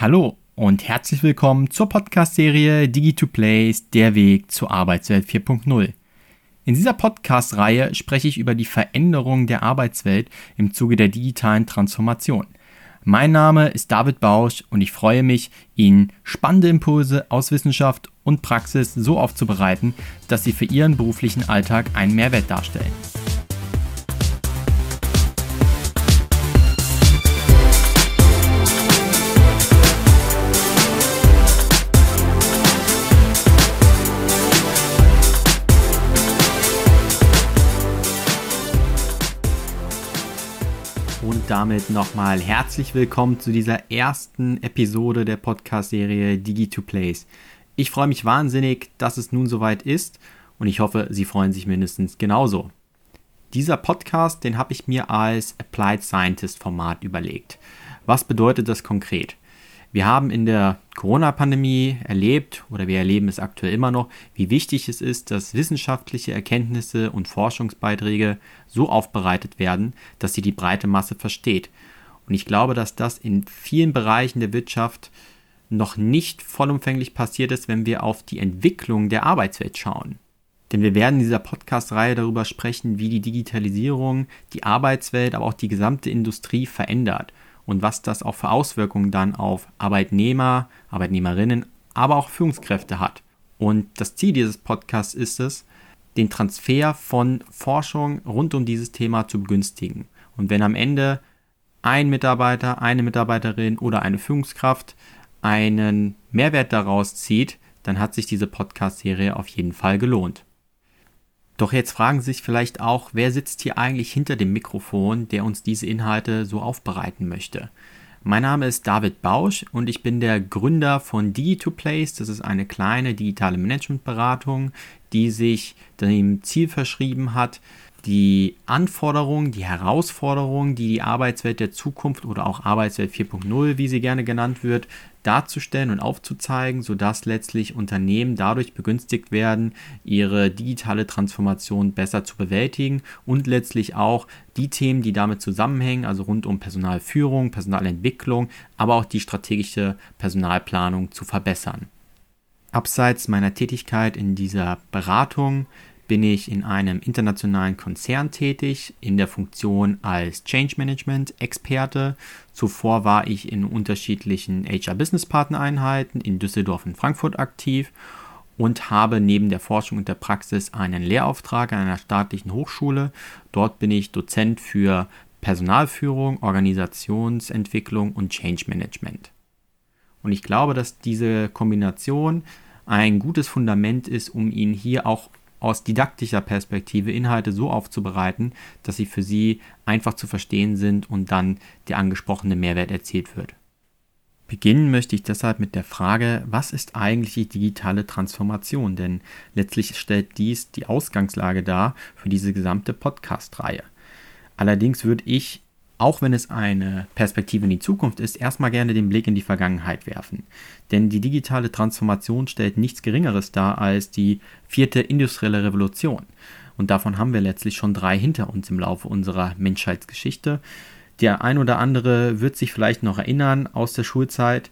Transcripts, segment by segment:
Hallo und herzlich willkommen zur Podcast-Serie Digi2Plays, der Weg zur Arbeitswelt 4.0. In dieser Podcast-Reihe spreche ich über die Veränderung der Arbeitswelt im Zuge der digitalen Transformation. Mein Name ist David Bausch und ich freue mich, Ihnen spannende Impulse aus Wissenschaft und Praxis so aufzubereiten, dass sie für Ihren beruflichen Alltag einen Mehrwert darstellen. Damit nochmal herzlich willkommen zu dieser ersten Episode der Podcast-Serie Digi2Plays. Ich freue mich wahnsinnig, dass es nun soweit ist und ich hoffe, Sie freuen sich mindestens genauso. Dieser Podcast, den habe ich mir als Applied Scientist Format überlegt. Was bedeutet das konkret? Wir haben in der Corona-Pandemie erlebt, oder wir erleben es aktuell immer noch, wie wichtig es ist, dass wissenschaftliche Erkenntnisse und Forschungsbeiträge so aufbereitet werden, dass sie die breite Masse versteht. Und ich glaube, dass das in vielen Bereichen der Wirtschaft noch nicht vollumfänglich passiert ist, wenn wir auf die Entwicklung der Arbeitswelt schauen. Denn wir werden in dieser Podcast-Reihe darüber sprechen, wie die Digitalisierung die Arbeitswelt, aber auch die gesamte Industrie verändert und was das auch für Auswirkungen dann auf Arbeitnehmer, Arbeitnehmerinnen, aber auch Führungskräfte hat. Und das Ziel dieses Podcasts ist es, den Transfer von Forschung rund um dieses Thema zu begünstigen. Und wenn am Ende ein Mitarbeiter, eine Mitarbeiterin oder eine Führungskraft einen Mehrwert daraus zieht, dann hat sich diese Podcast-Serie auf jeden Fall gelohnt. Doch jetzt fragen Sie sich vielleicht auch, wer sitzt hier eigentlich hinter dem Mikrofon, der uns diese Inhalte so aufbereiten möchte. Mein Name ist David Bausch und ich bin der Gründer von Digi2Place. Das ist eine kleine digitale Managementberatung, die sich dem Ziel verschrieben hat, die Anforderungen, die Herausforderungen, die die Arbeitswelt der Zukunft oder auch Arbeitswelt 4.0, wie sie gerne genannt wird, darzustellen und aufzuzeigen, sodass letztlich Unternehmen dadurch begünstigt werden, ihre digitale Transformation besser zu bewältigen und letztlich auch die Themen, die damit zusammenhängen, also rund um Personalführung, Personalentwicklung, aber auch die strategische Personalplanung zu verbessern. Abseits meiner Tätigkeit in dieser Beratung bin ich in einem internationalen Konzern tätig, in der Funktion als Change Management Experte. Zuvor war ich in unterschiedlichen HR Business Partner Einheiten in Düsseldorf und Frankfurt aktiv und habe neben der Forschung und der Praxis einen Lehrauftrag an einer staatlichen Hochschule. Dort bin ich Dozent für Personalführung, Organisationsentwicklung und Change Management. Und ich glaube, dass diese Kombination ein gutes Fundament ist, um Ihnen hier auch aus didaktischer Perspektive Inhalte so aufzubereiten, dass sie für Sie einfach zu verstehen sind und dann der angesprochene Mehrwert erzielt wird. Beginnen möchte ich deshalb mit der Frage, was ist eigentlich die digitale Transformation? Denn letztlich stellt dies die Ausgangslage dar für diese gesamte Podcast-Reihe. Allerdings würde ich auch wenn es eine Perspektive in die Zukunft ist, erstmal gerne den Blick in die Vergangenheit werfen. Denn die digitale Transformation stellt nichts Geringeres dar als die vierte industrielle Revolution. Und davon haben wir letztlich schon drei hinter uns im Laufe unserer Menschheitsgeschichte. Der ein oder andere wird sich vielleicht noch erinnern aus der Schulzeit.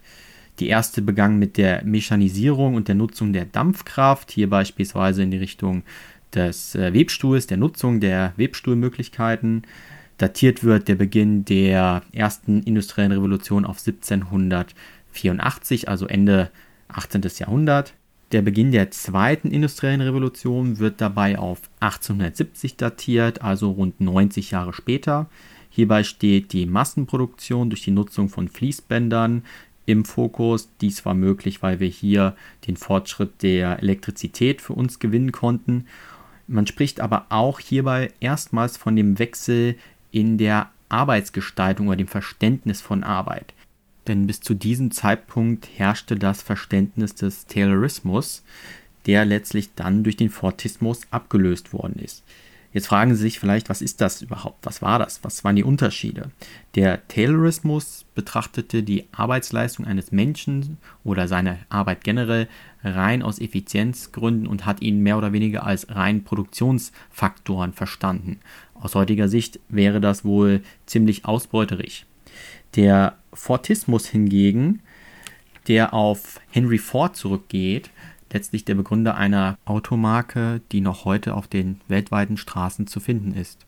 Die erste begann mit der Mechanisierung und der Nutzung der Dampfkraft, hier beispielsweise in die Richtung des äh, Webstuhls, der Nutzung der Webstuhlmöglichkeiten datiert wird der Beginn der ersten industriellen Revolution auf 1784, also Ende 18. Jahrhundert. Der Beginn der zweiten industriellen Revolution wird dabei auf 1870 datiert, also rund 90 Jahre später. Hierbei steht die Massenproduktion durch die Nutzung von Fließbändern im Fokus. Dies war möglich, weil wir hier den Fortschritt der Elektrizität für uns gewinnen konnten. Man spricht aber auch hierbei erstmals von dem Wechsel in der Arbeitsgestaltung oder dem Verständnis von Arbeit. Denn bis zu diesem Zeitpunkt herrschte das Verständnis des Taylorismus, der letztlich dann durch den Fortismus abgelöst worden ist. Jetzt fragen Sie sich vielleicht, was ist das überhaupt? Was war das? Was waren die Unterschiede? Der Taylorismus betrachtete die Arbeitsleistung eines Menschen oder seine Arbeit generell rein aus Effizienzgründen und hat ihn mehr oder weniger als rein Produktionsfaktoren verstanden. Aus heutiger Sicht wäre das wohl ziemlich ausbeuterisch. Der Fortismus hingegen der auf Henry Ford zurückgeht, letztlich der Begründer einer Automarke, die noch heute auf den weltweiten Straßen zu finden ist.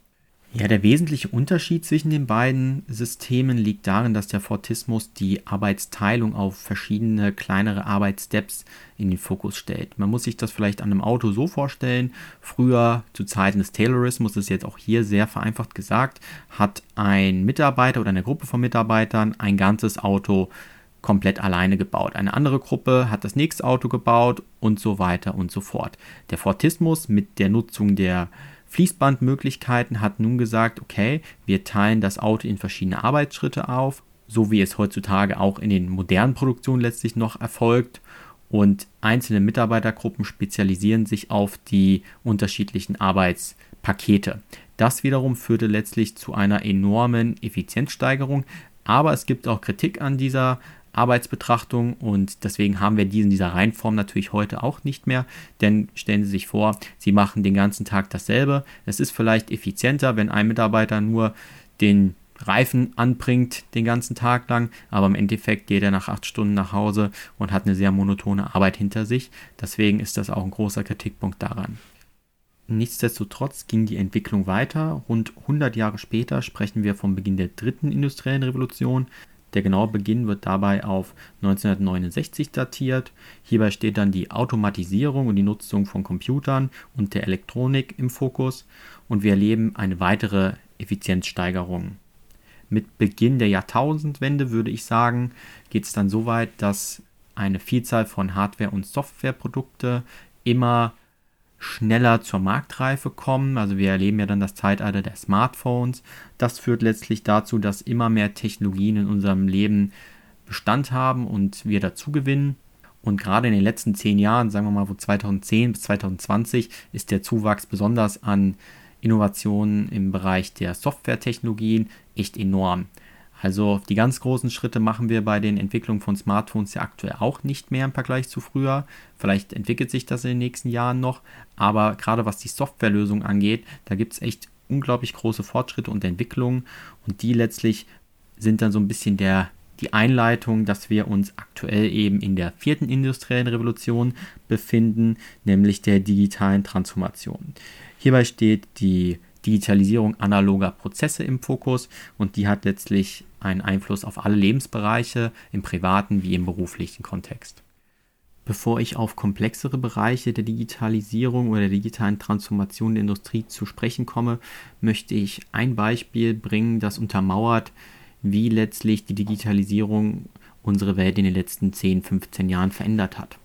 Ja, der wesentliche Unterschied zwischen den beiden Systemen liegt darin, dass der Fortismus die Arbeitsteilung auf verschiedene kleinere Arbeitssteps in den Fokus stellt. Man muss sich das vielleicht an einem Auto so vorstellen. Früher, zu Zeiten des Taylorismus, ist jetzt auch hier sehr vereinfacht gesagt, hat ein Mitarbeiter oder eine Gruppe von Mitarbeitern ein ganzes Auto komplett alleine gebaut. Eine andere Gruppe hat das nächste Auto gebaut und so weiter und so fort. Der Fortismus mit der Nutzung der Fließbandmöglichkeiten hat nun gesagt, okay, wir teilen das Auto in verschiedene Arbeitsschritte auf, so wie es heutzutage auch in den modernen Produktionen letztlich noch erfolgt. Und einzelne Mitarbeitergruppen spezialisieren sich auf die unterschiedlichen Arbeitspakete. Das wiederum führte letztlich zu einer enormen Effizienzsteigerung. Aber es gibt auch Kritik an dieser Arbeitsbetrachtung und deswegen haben wir diesen dieser Reihenform natürlich heute auch nicht mehr, denn stellen Sie sich vor, Sie machen den ganzen Tag dasselbe. Es ist vielleicht effizienter, wenn ein Mitarbeiter nur den Reifen anbringt den ganzen Tag lang, aber im Endeffekt geht er nach acht Stunden nach Hause und hat eine sehr monotone Arbeit hinter sich. Deswegen ist das auch ein großer Kritikpunkt daran. Nichtsdestotrotz ging die Entwicklung weiter. Rund 100 Jahre später sprechen wir vom Beginn der dritten industriellen Revolution. Der genaue Beginn wird dabei auf 1969 datiert. Hierbei steht dann die Automatisierung und die Nutzung von Computern und der Elektronik im Fokus und wir erleben eine weitere Effizienzsteigerung. Mit Beginn der Jahrtausendwende würde ich sagen, geht es dann so weit, dass eine Vielzahl von Hardware- und Softwareprodukte immer schneller zur Marktreife kommen. Also wir erleben ja dann das Zeitalter der Smartphones. Das führt letztlich dazu, dass immer mehr Technologien in unserem Leben Bestand haben und wir dazu gewinnen. Und gerade in den letzten zehn Jahren, sagen wir mal, wo 2010 bis 2020, ist der Zuwachs besonders an Innovationen im Bereich der Softwaretechnologien echt enorm. Also die ganz großen Schritte machen wir bei den Entwicklungen von Smartphones ja aktuell auch nicht mehr im Vergleich zu früher. Vielleicht entwickelt sich das in den nächsten Jahren noch, aber gerade was die Softwarelösung angeht, da gibt es echt unglaublich große Fortschritte und Entwicklungen und die letztlich sind dann so ein bisschen der die Einleitung, dass wir uns aktuell eben in der vierten industriellen Revolution befinden, nämlich der digitalen Transformation. Hierbei steht die Digitalisierung analoger Prozesse im Fokus und die hat letztlich einen Einfluss auf alle Lebensbereiche im privaten wie im beruflichen Kontext. Bevor ich auf komplexere Bereiche der Digitalisierung oder der digitalen Transformation der Industrie zu sprechen komme, möchte ich ein Beispiel bringen, das untermauert, wie letztlich die Digitalisierung unsere Welt in den letzten 10, 15 Jahren verändert hat.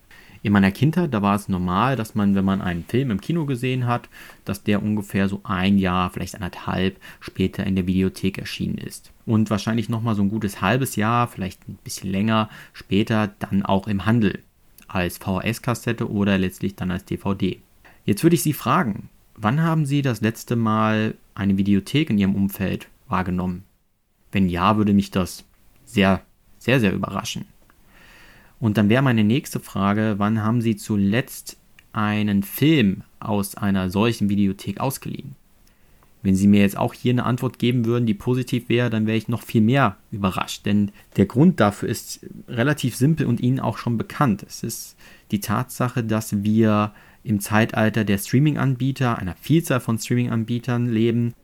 In meiner Kindheit, da war es normal, dass man, wenn man einen Film im Kino gesehen hat, dass der ungefähr so ein Jahr, vielleicht anderthalb später in der Videothek erschienen ist. Und wahrscheinlich nochmal so ein gutes halbes Jahr, vielleicht ein bisschen länger später, dann auch im Handel. Als VHS-Kassette oder letztlich dann als DVD. Jetzt würde ich Sie fragen, wann haben Sie das letzte Mal eine Videothek in Ihrem Umfeld wahrgenommen? Wenn ja, würde mich das sehr, sehr, sehr überraschen. Und dann wäre meine nächste Frage, wann haben Sie zuletzt einen Film aus einer solchen Videothek ausgeliehen? Wenn Sie mir jetzt auch hier eine Antwort geben würden, die positiv wäre, dann wäre ich noch viel mehr überrascht. Denn der Grund dafür ist relativ simpel und Ihnen auch schon bekannt. Es ist die Tatsache, dass wir im Zeitalter der Streaming-Anbieter, einer Vielzahl von Streaming-Anbietern leben.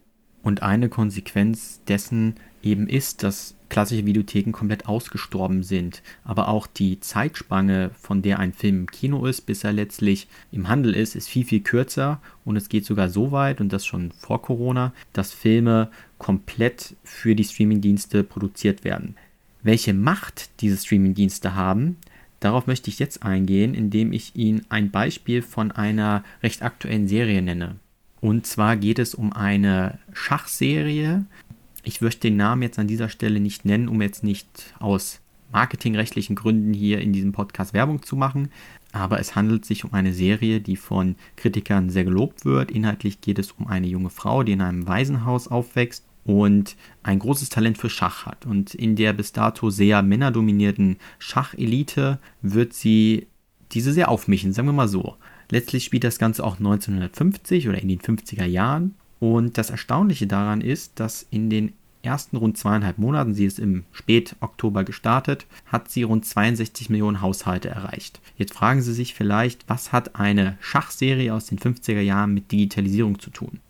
Und eine Konsequenz dessen eben ist, dass klassische Videotheken komplett ausgestorben sind. Aber auch die Zeitspanne, von der ein Film im Kino ist, bis er letztlich im Handel ist, ist viel, viel kürzer. Und es geht sogar so weit, und das schon vor Corona, dass Filme komplett für die Streamingdienste produziert werden. Welche Macht diese Streamingdienste haben, Darauf möchte ich jetzt eingehen, indem ich Ihnen ein Beispiel von einer recht aktuellen Serie nenne. Und zwar geht es um eine Schachserie, ich möchte den Namen jetzt an dieser Stelle nicht nennen, um jetzt nicht aus marketingrechtlichen Gründen hier in diesem Podcast Werbung zu machen. Aber es handelt sich um eine Serie, die von Kritikern sehr gelobt wird. Inhaltlich geht es um eine junge Frau, die in einem Waisenhaus aufwächst und ein großes Talent für Schach hat. Und in der bis dato sehr männerdominierten Schachelite wird sie diese sehr aufmischen, sagen wir mal so. Letztlich spielt das Ganze auch 1950 oder in den 50er Jahren und das Erstaunliche daran ist, dass in den ersten rund zweieinhalb Monaten, sie ist im Spätoktober gestartet, hat sie rund 62 Millionen Haushalte erreicht. Jetzt fragen Sie sich vielleicht, was hat eine Schachserie aus den 50er Jahren mit Digitalisierung zu tun?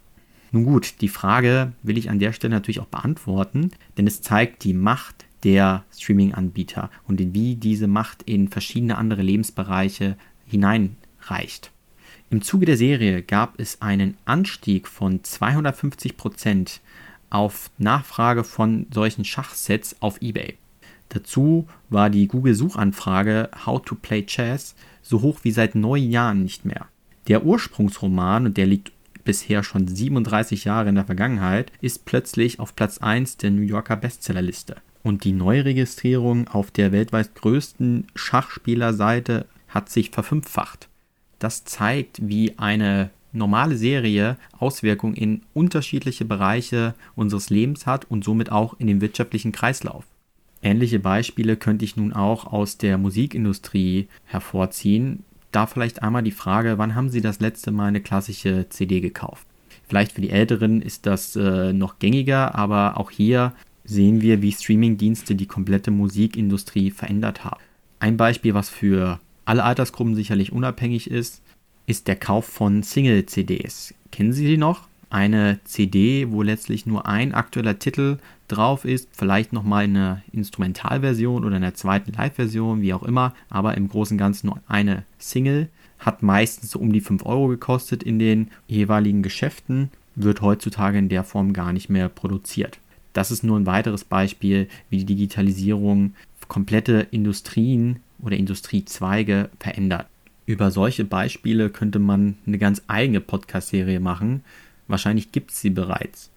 Nun gut, die Frage will ich an der Stelle natürlich auch beantworten, denn es zeigt die Macht der Streaming-Anbieter und wie diese Macht in verschiedene andere Lebensbereiche hineinreicht. Im Zuge der Serie gab es einen Anstieg von 250 Prozent auf Nachfrage von solchen Schachsets auf eBay. Dazu war die Google-Suchanfrage How to Play Chess so hoch wie seit neun Jahren nicht mehr. Der Ursprungsroman, und der liegt bisher schon 37 Jahre in der Vergangenheit, ist plötzlich auf Platz 1 der New Yorker Bestsellerliste. Und die Neuregistrierung auf der weltweit größten Schachspielerseite hat sich verfünffacht. Das zeigt, wie eine normale Serie Auswirkungen in unterschiedliche Bereiche unseres Lebens hat und somit auch in den wirtschaftlichen Kreislauf. Ähnliche Beispiele könnte ich nun auch aus der Musikindustrie hervorziehen. Da vielleicht einmal die Frage, wann haben Sie das letzte Mal eine klassische CD gekauft? Vielleicht für die Älteren ist das äh, noch gängiger, aber auch hier sehen wir, wie Streamingdienste die komplette Musikindustrie verändert haben. Ein Beispiel, was für alle Altersgruppen sicherlich unabhängig ist, ist der Kauf von Single-CDs. Kennen Sie die noch? Eine CD, wo letztlich nur ein aktueller Titel drauf ist, vielleicht nochmal in einer Instrumentalversion oder in einer zweiten Live-Version, wie auch immer, aber im Großen und Ganzen nur eine Single. Hat meistens so um die 5 Euro gekostet in den jeweiligen Geschäften, wird heutzutage in der Form gar nicht mehr produziert. Das ist nur ein weiteres Beispiel, wie die Digitalisierung komplette Industrien oder Industriezweige verändert. Über solche Beispiele könnte man eine ganz eigene Podcast-Serie machen. Wahrscheinlich gibt es sie bereits.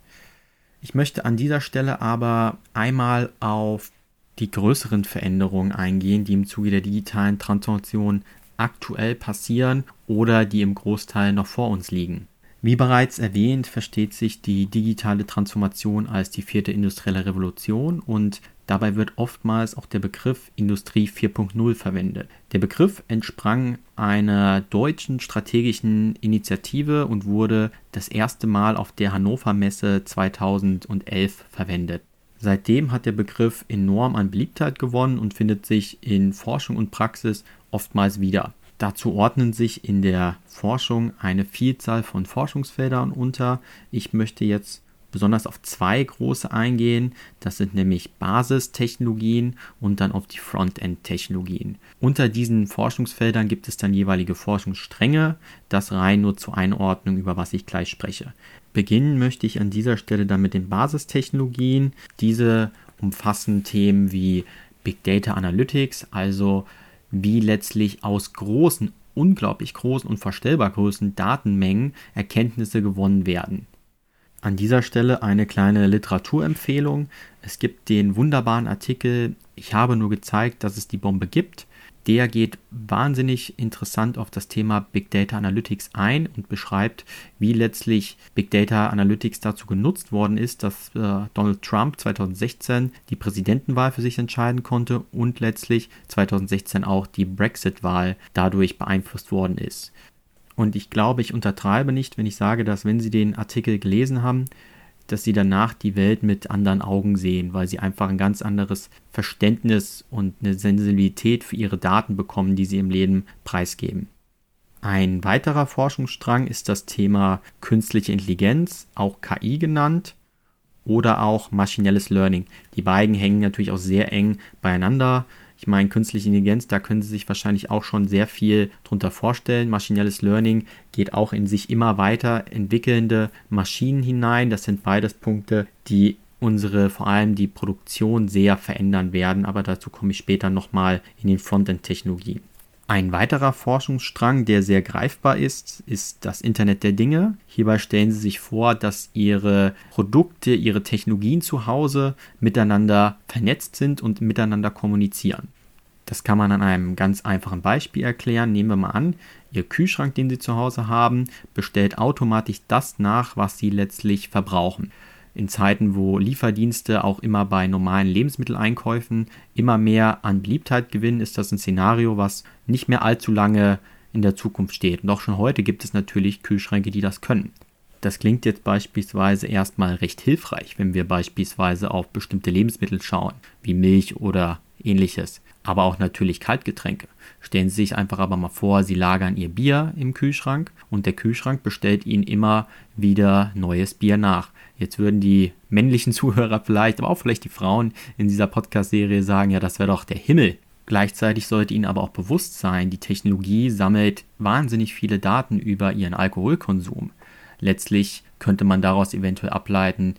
Ich möchte an dieser Stelle aber einmal auf die größeren Veränderungen eingehen, die im Zuge der digitalen Transformation aktuell passieren oder die im Großteil noch vor uns liegen. Wie bereits erwähnt, versteht sich die digitale Transformation als die vierte industrielle Revolution und dabei wird oftmals auch der Begriff Industrie 4.0 verwendet. Der Begriff entsprang einer deutschen strategischen Initiative und wurde das erste Mal auf der Hannover Messe 2011 verwendet. Seitdem hat der Begriff enorm an Beliebtheit gewonnen und findet sich in Forschung und Praxis oftmals wieder. Dazu ordnen sich in der Forschung eine Vielzahl von Forschungsfeldern unter. Ich möchte jetzt besonders auf zwei große eingehen. Das sind nämlich Basistechnologien und dann auf die Frontend-Technologien. Unter diesen Forschungsfeldern gibt es dann jeweilige Forschungsstränge. Das rein nur zur Einordnung, über was ich gleich spreche. Beginnen möchte ich an dieser Stelle dann mit den Basistechnologien. Diese umfassen Themen wie Big Data Analytics, also wie letztlich aus großen, unglaublich großen und verstellbar großen Datenmengen Erkenntnisse gewonnen werden. An dieser Stelle eine kleine Literaturempfehlung. Es gibt den wunderbaren Artikel Ich habe nur gezeigt, dass es die Bombe gibt der geht wahnsinnig interessant auf das Thema Big Data Analytics ein und beschreibt, wie letztlich Big Data Analytics dazu genutzt worden ist, dass äh, Donald Trump 2016 die Präsidentenwahl für sich entscheiden konnte und letztlich 2016 auch die Brexit-Wahl dadurch beeinflusst worden ist. Und ich glaube, ich untertreibe nicht, wenn ich sage, dass wenn Sie den Artikel gelesen haben, dass sie danach die Welt mit anderen Augen sehen, weil sie einfach ein ganz anderes Verständnis und eine Sensibilität für ihre Daten bekommen, die sie im Leben preisgeben. Ein weiterer Forschungsstrang ist das Thema künstliche Intelligenz, auch KI genannt, oder auch maschinelles Learning. Die beiden hängen natürlich auch sehr eng beieinander. Ich meine, künstliche Intelligenz, da können Sie sich wahrscheinlich auch schon sehr viel drunter vorstellen. Maschinelles Learning geht auch in sich immer weiter entwickelnde Maschinen hinein. Das sind beides Punkte, die unsere, vor allem die Produktion sehr verändern werden, aber dazu komme ich später nochmal in den Frontend-Technologien. Ein weiterer Forschungsstrang, der sehr greifbar ist, ist das Internet der Dinge. Hierbei stellen Sie sich vor, dass Ihre Produkte, Ihre Technologien zu Hause miteinander vernetzt sind und miteinander kommunizieren. Das kann man an einem ganz einfachen Beispiel erklären. Nehmen wir mal an, Ihr Kühlschrank, den Sie zu Hause haben, bestellt automatisch das nach, was Sie letztlich verbrauchen in Zeiten, wo Lieferdienste auch immer bei normalen Lebensmitteleinkäufen immer mehr an Beliebtheit gewinnen, ist das ein Szenario, was nicht mehr allzu lange in der Zukunft steht. Und auch schon heute gibt es natürlich Kühlschränke, die das können. Das klingt jetzt beispielsweise erstmal recht hilfreich, wenn wir beispielsweise auf bestimmte Lebensmittel schauen, wie Milch oder ähnliches, aber auch natürlich Kaltgetränke. Stellen Sie sich einfach aber mal vor, Sie lagern Ihr Bier im Kühlschrank und der Kühlschrank bestellt Ihnen immer wieder neues Bier nach. Jetzt würden die männlichen Zuhörer vielleicht, aber auch vielleicht die Frauen in dieser Podcast-Serie sagen, ja, das wäre doch der Himmel. Gleichzeitig sollte Ihnen aber auch bewusst sein, die Technologie sammelt wahnsinnig viele Daten über Ihren Alkoholkonsum. Letztlich könnte man daraus eventuell ableiten,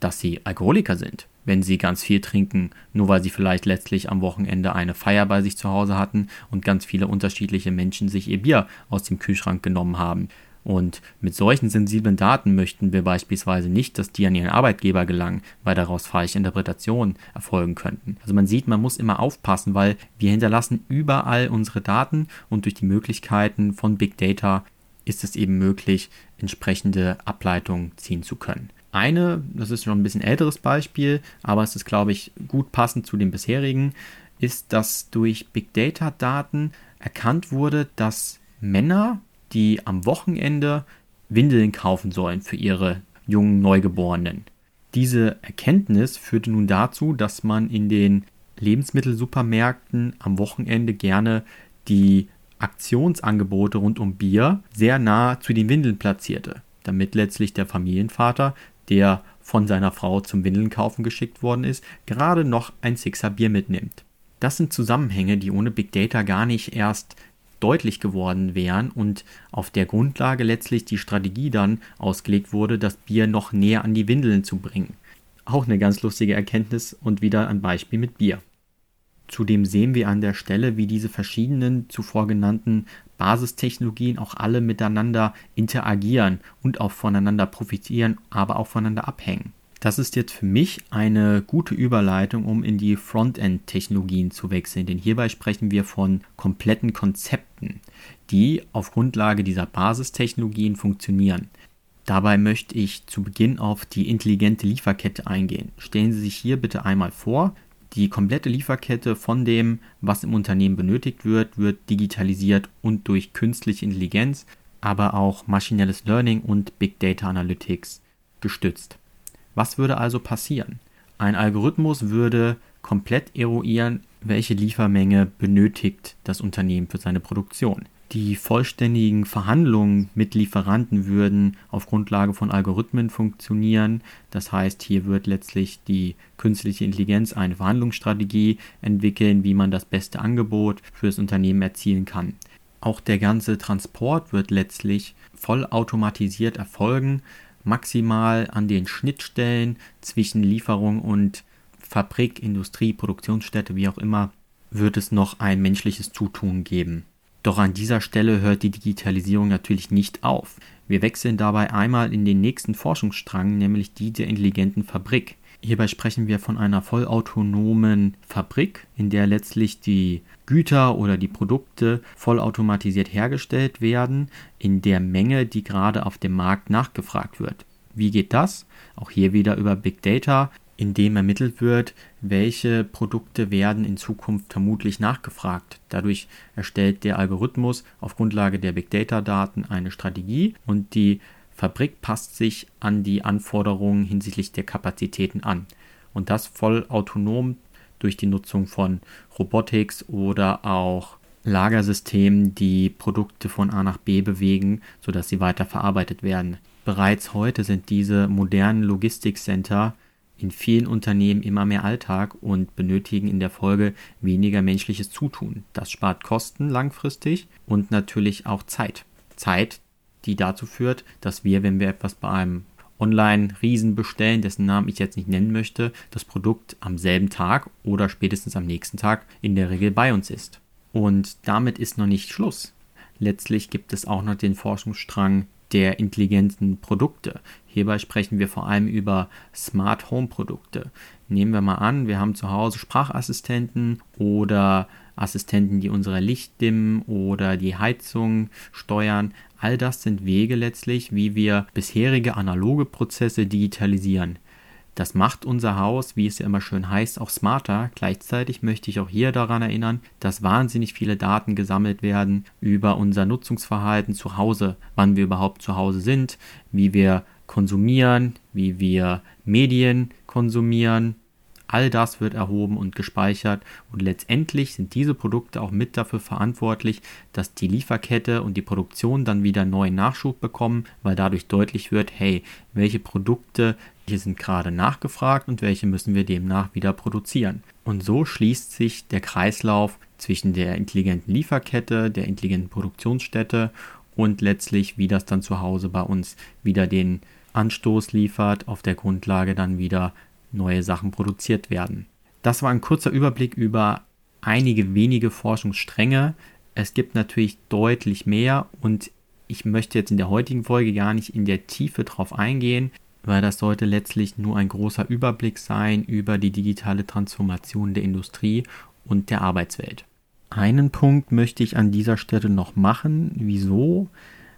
dass sie Alkoholiker sind, wenn sie ganz viel trinken, nur weil sie vielleicht letztlich am Wochenende eine Feier bei sich zu Hause hatten und ganz viele unterschiedliche Menschen sich ihr Bier aus dem Kühlschrank genommen haben. Und mit solchen sensiblen Daten möchten wir beispielsweise nicht, dass die an ihren Arbeitgeber gelangen, weil daraus falsche Interpretationen erfolgen könnten. Also man sieht, man muss immer aufpassen, weil wir hinterlassen überall unsere Daten und durch die Möglichkeiten von Big Data ist es eben möglich, entsprechende Ableitungen ziehen zu können. Eine, das ist schon ein bisschen älteres Beispiel, aber es ist, glaube ich, gut passend zu dem bisherigen, ist, dass durch Big Data-Daten erkannt wurde, dass Männer, die am Wochenende Windeln kaufen sollen für ihre jungen Neugeborenen. Diese Erkenntnis führte nun dazu, dass man in den Lebensmittelsupermärkten am Wochenende gerne die Aktionsangebote rund um Bier sehr nah zu den Windeln platzierte, damit letztlich der Familienvater, der von seiner Frau zum Windeln kaufen geschickt worden ist, gerade noch ein Sixer Bier mitnimmt. Das sind Zusammenhänge, die ohne Big Data gar nicht erst deutlich geworden wären und auf der Grundlage letztlich die Strategie dann ausgelegt wurde, das Bier noch näher an die Windeln zu bringen. Auch eine ganz lustige Erkenntnis und wieder ein Beispiel mit Bier. Zudem sehen wir an der Stelle, wie diese verschiedenen zuvor genannten Basistechnologien auch alle miteinander interagieren und auch voneinander profitieren, aber auch voneinander abhängen. Das ist jetzt für mich eine gute Überleitung, um in die Frontend-Technologien zu wechseln, denn hierbei sprechen wir von kompletten Konzepten, die auf Grundlage dieser Basistechnologien funktionieren. Dabei möchte ich zu Beginn auf die intelligente Lieferkette eingehen. Stellen Sie sich hier bitte einmal vor, die komplette Lieferkette von dem, was im Unternehmen benötigt wird, wird digitalisiert und durch künstliche Intelligenz, aber auch maschinelles Learning und Big Data Analytics gestützt. Was würde also passieren? Ein Algorithmus würde komplett eruieren, welche Liefermenge benötigt das Unternehmen für seine Produktion. Die vollständigen Verhandlungen mit Lieferanten würden auf Grundlage von Algorithmen funktionieren. Das heißt, hier wird letztlich die künstliche Intelligenz eine Verhandlungsstrategie entwickeln, wie man das beste Angebot für das Unternehmen erzielen kann. Auch der ganze Transport wird letztlich vollautomatisiert erfolgen, maximal an den Schnittstellen zwischen Lieferung und Fabrik, Industrie, Produktionsstätte, wie auch immer, wird es noch ein menschliches Zutun geben. Doch an dieser Stelle hört die Digitalisierung natürlich nicht auf. Wir wechseln dabei einmal in den nächsten Forschungsstrang, nämlich die der intelligenten Fabrik. Hierbei sprechen wir von einer vollautonomen Fabrik, in der letztlich die Güter oder die Produkte vollautomatisiert hergestellt werden, in der Menge, die gerade auf dem Markt nachgefragt wird. Wie geht das? Auch hier wieder über Big Data in dem ermittelt wird, welche Produkte werden in Zukunft vermutlich nachgefragt. Dadurch erstellt der Algorithmus auf Grundlage der Big Data-Daten eine Strategie und die Fabrik passt sich an die Anforderungen hinsichtlich der Kapazitäten an. Und das voll autonom durch die Nutzung von Robotics oder auch Lagersystemen, die Produkte von A nach B bewegen, sodass sie weiter verarbeitet werden. Bereits heute sind diese modernen Logistikcenter in vielen Unternehmen immer mehr Alltag und benötigen in der Folge weniger menschliches Zutun. Das spart Kosten langfristig und natürlich auch Zeit. Zeit, die dazu führt, dass wir, wenn wir etwas bei einem Online-Riesen bestellen, dessen Namen ich jetzt nicht nennen möchte, das Produkt am selben Tag oder spätestens am nächsten Tag in der Regel bei uns ist. Und damit ist noch nicht Schluss. Letztlich gibt es auch noch den Forschungsstrang der intelligenten Produkte. Hierbei sprechen wir vor allem über Smart Home Produkte. Nehmen wir mal an, wir haben zu Hause Sprachassistenten oder Assistenten, die unsere Licht dimmen oder die Heizung steuern. All das sind Wege letztlich, wie wir bisherige analoge Prozesse digitalisieren. Das macht unser Haus, wie es ja immer schön heißt, auch smarter. Gleichzeitig möchte ich auch hier daran erinnern, dass wahnsinnig viele Daten gesammelt werden über unser Nutzungsverhalten zu Hause, wann wir überhaupt zu Hause sind, wie wir konsumieren, wie wir Medien konsumieren, All das wird erhoben und gespeichert und letztendlich sind diese Produkte auch mit dafür verantwortlich, dass die Lieferkette und die Produktion dann wieder neuen Nachschub bekommen, weil dadurch deutlich wird, hey, welche Produkte hier sind gerade nachgefragt und welche müssen wir demnach wieder produzieren. Und so schließt sich der Kreislauf zwischen der intelligenten Lieferkette, der intelligenten Produktionsstätte und letztlich, wie das dann zu Hause bei uns wieder den Anstoß liefert, auf der Grundlage dann wieder neue Sachen produziert werden. Das war ein kurzer Überblick über einige wenige Forschungsstränge. Es gibt natürlich deutlich mehr und ich möchte jetzt in der heutigen Folge gar nicht in der Tiefe drauf eingehen, weil das sollte letztlich nur ein großer Überblick sein über die digitale Transformation der Industrie und der Arbeitswelt. Einen Punkt möchte ich an dieser Stelle noch machen. Wieso?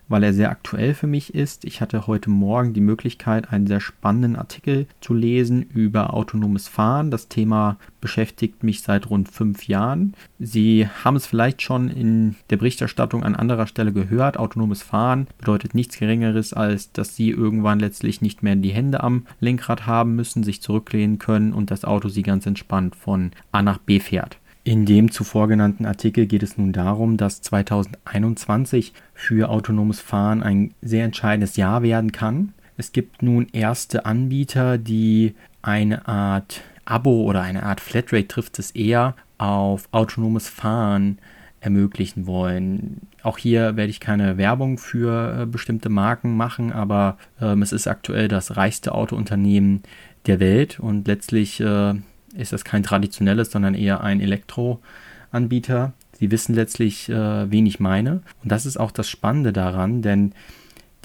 Weil er sehr aktuell für mich ist. Ich hatte heute Morgen die Möglichkeit, einen sehr spannenden Artikel zu lesen über autonomes Fahren. Das Thema beschäftigt mich seit rund fünf Jahren. Sie haben es vielleicht schon in der Berichterstattung an anderer Stelle gehört. Autonomes Fahren bedeutet nichts Geringeres, als dass Sie irgendwann letztlich nicht mehr die Hände am Lenkrad haben müssen, sich zurücklehnen können und das Auto Sie ganz entspannt von A nach B fährt. In dem zuvor genannten Artikel geht es nun darum, dass 2021 für autonomes Fahren ein sehr entscheidendes Jahr werden kann. Es gibt nun erste Anbieter, die eine Art Abo oder eine Art Flatrate trifft es eher auf autonomes Fahren ermöglichen wollen. Auch hier werde ich keine Werbung für äh, bestimmte Marken machen, aber ähm, es ist aktuell das reichste Autounternehmen der Welt und letztlich äh, ist das kein traditionelles, sondern eher ein Elektroanbieter. Sie wissen letztlich, äh, wen ich meine. Und das ist auch das Spannende daran, denn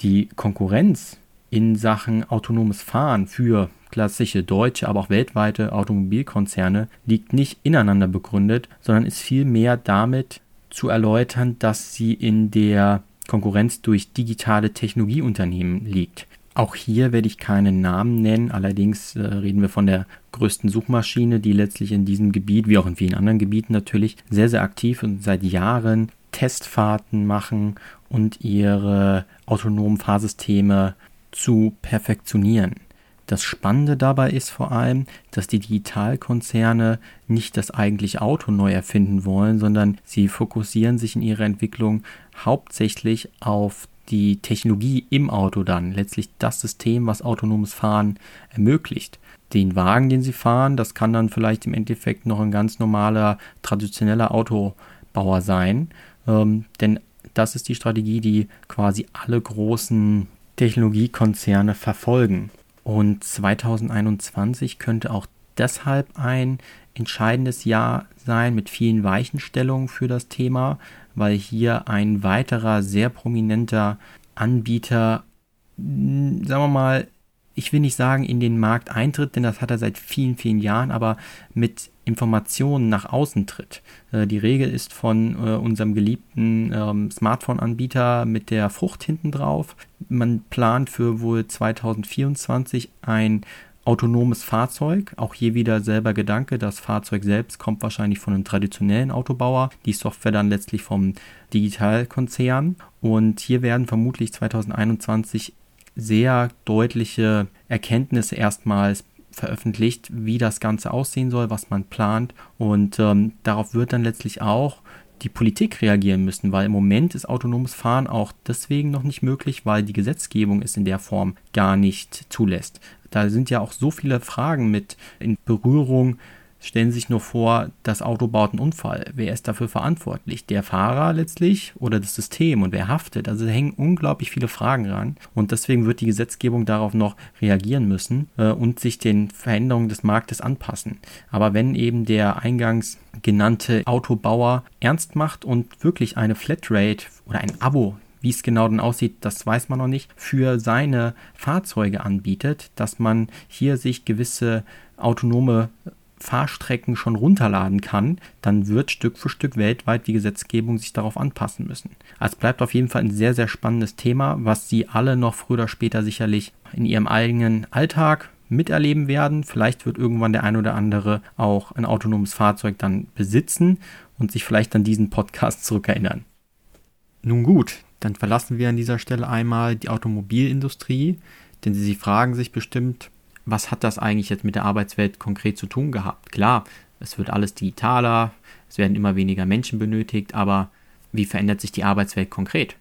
die Konkurrenz in Sachen autonomes Fahren für klassische deutsche, aber auch weltweite Automobilkonzerne liegt nicht ineinander begründet, sondern ist vielmehr damit zu erläutern, dass sie in der Konkurrenz durch digitale Technologieunternehmen liegt. Auch hier werde ich keinen Namen nennen, allerdings äh, reden wir von der größten Suchmaschine, die letztlich in diesem Gebiet, wie auch in vielen anderen Gebieten natürlich, sehr, sehr aktiv und seit Jahren Testfahrten machen und ihre autonomen Fahrsysteme zu perfektionieren. Das Spannende dabei ist vor allem, dass die Digitalkonzerne nicht das eigentliche Auto neu erfinden wollen, sondern sie fokussieren sich in ihrer Entwicklung hauptsächlich auf die Technologie im Auto dann, letztlich das System, was autonomes Fahren ermöglicht. Den Wagen, den sie fahren, das kann dann vielleicht im Endeffekt noch ein ganz normaler, traditioneller Autobauer sein. Ähm, denn das ist die Strategie, die quasi alle großen Technologiekonzerne verfolgen. Und 2021 könnte auch deshalb ein entscheidendes Jahr sein mit vielen Weichenstellungen für das Thema, weil hier ein weiterer sehr prominenter Anbieter, hm, sagen wir mal, ich will nicht sagen, in den Markt eintritt, denn das hat er seit vielen, vielen Jahren, aber mit Informationen nach außen tritt. Äh, die Regel ist von äh, unserem geliebten ähm, Smartphone-Anbieter mit der Frucht hinten drauf. Man plant für wohl 2024 ein autonomes Fahrzeug. Auch hier wieder selber Gedanke. Das Fahrzeug selbst kommt wahrscheinlich von einem traditionellen Autobauer, die Software dann letztlich vom Digitalkonzern. Und hier werden vermutlich 2021 sehr deutliche Erkenntnisse erstmals veröffentlicht, wie das Ganze aussehen soll, was man plant. Und ähm, darauf wird dann letztlich auch die Politik reagieren müssen, weil im Moment ist autonomes Fahren auch deswegen noch nicht möglich, weil die Gesetzgebung es in der Form gar nicht zulässt. Da sind ja auch so viele Fragen mit in Berührung. Stellen Sie sich nur vor, das Auto baut einen Unfall. Wer ist dafür verantwortlich? Der Fahrer letztlich oder das System und wer haftet? Also da hängen unglaublich viele Fragen ran und deswegen wird die Gesetzgebung darauf noch reagieren müssen äh, und sich den Veränderungen des Marktes anpassen. Aber wenn eben der eingangs genannte Autobauer ernst macht und wirklich eine Flatrate oder ein Abo wie es genau dann aussieht, das weiß man noch nicht, für seine Fahrzeuge anbietet, dass man hier sich gewisse autonome Fahrstrecken schon runterladen kann, dann wird Stück für Stück weltweit die Gesetzgebung sich darauf anpassen müssen. Also es bleibt auf jeden Fall ein sehr, sehr spannendes Thema, was Sie alle noch früher oder später sicherlich in Ihrem eigenen Alltag miterleben werden. Vielleicht wird irgendwann der ein oder andere auch ein autonomes Fahrzeug dann besitzen und sich vielleicht an diesen Podcast zurückerinnern. Nun gut, dann verlassen wir an dieser Stelle einmal die Automobilindustrie, denn Sie fragen sich bestimmt, was hat das eigentlich jetzt mit der Arbeitswelt konkret zu tun gehabt? Klar, es wird alles digitaler, es werden immer weniger Menschen benötigt, aber wie verändert sich die Arbeitswelt konkret?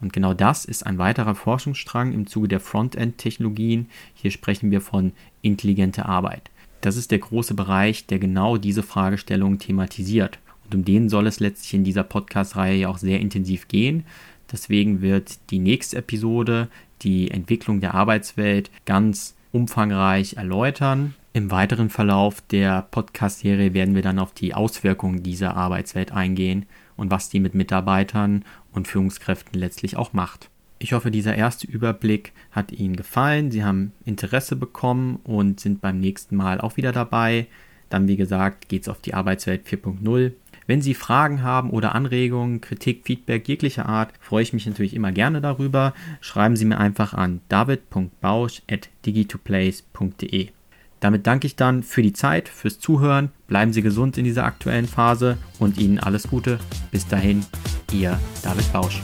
Und genau das ist ein weiterer Forschungsstrang im Zuge der Frontend-Technologien. Hier sprechen wir von intelligente Arbeit. Das ist der große Bereich, der genau diese Fragestellung thematisiert. Und um den soll es letztlich in dieser Podcast-Reihe ja auch sehr intensiv gehen. Deswegen wird die nächste Episode die Entwicklung der Arbeitswelt ganz umfangreich erläutern. Im weiteren Verlauf der Podcast-Serie werden wir dann auf die Auswirkungen dieser Arbeitswelt eingehen und was die mit Mitarbeitern und Führungskräften letztlich auch macht. Ich hoffe, dieser erste Überblick hat Ihnen gefallen. Sie haben Interesse bekommen und sind beim nächsten Mal auch wieder dabei. Dann, wie gesagt, geht es auf die Arbeitswelt 4.0. Wenn Sie Fragen haben oder Anregungen, Kritik, Feedback jeglicher Art, freue ich mich natürlich immer gerne darüber. Schreiben Sie mir einfach an david.bausch.digitoplace.de. Damit danke ich dann für die Zeit, fürs Zuhören. Bleiben Sie gesund in dieser aktuellen Phase und Ihnen alles Gute. Bis dahin, Ihr David Bausch.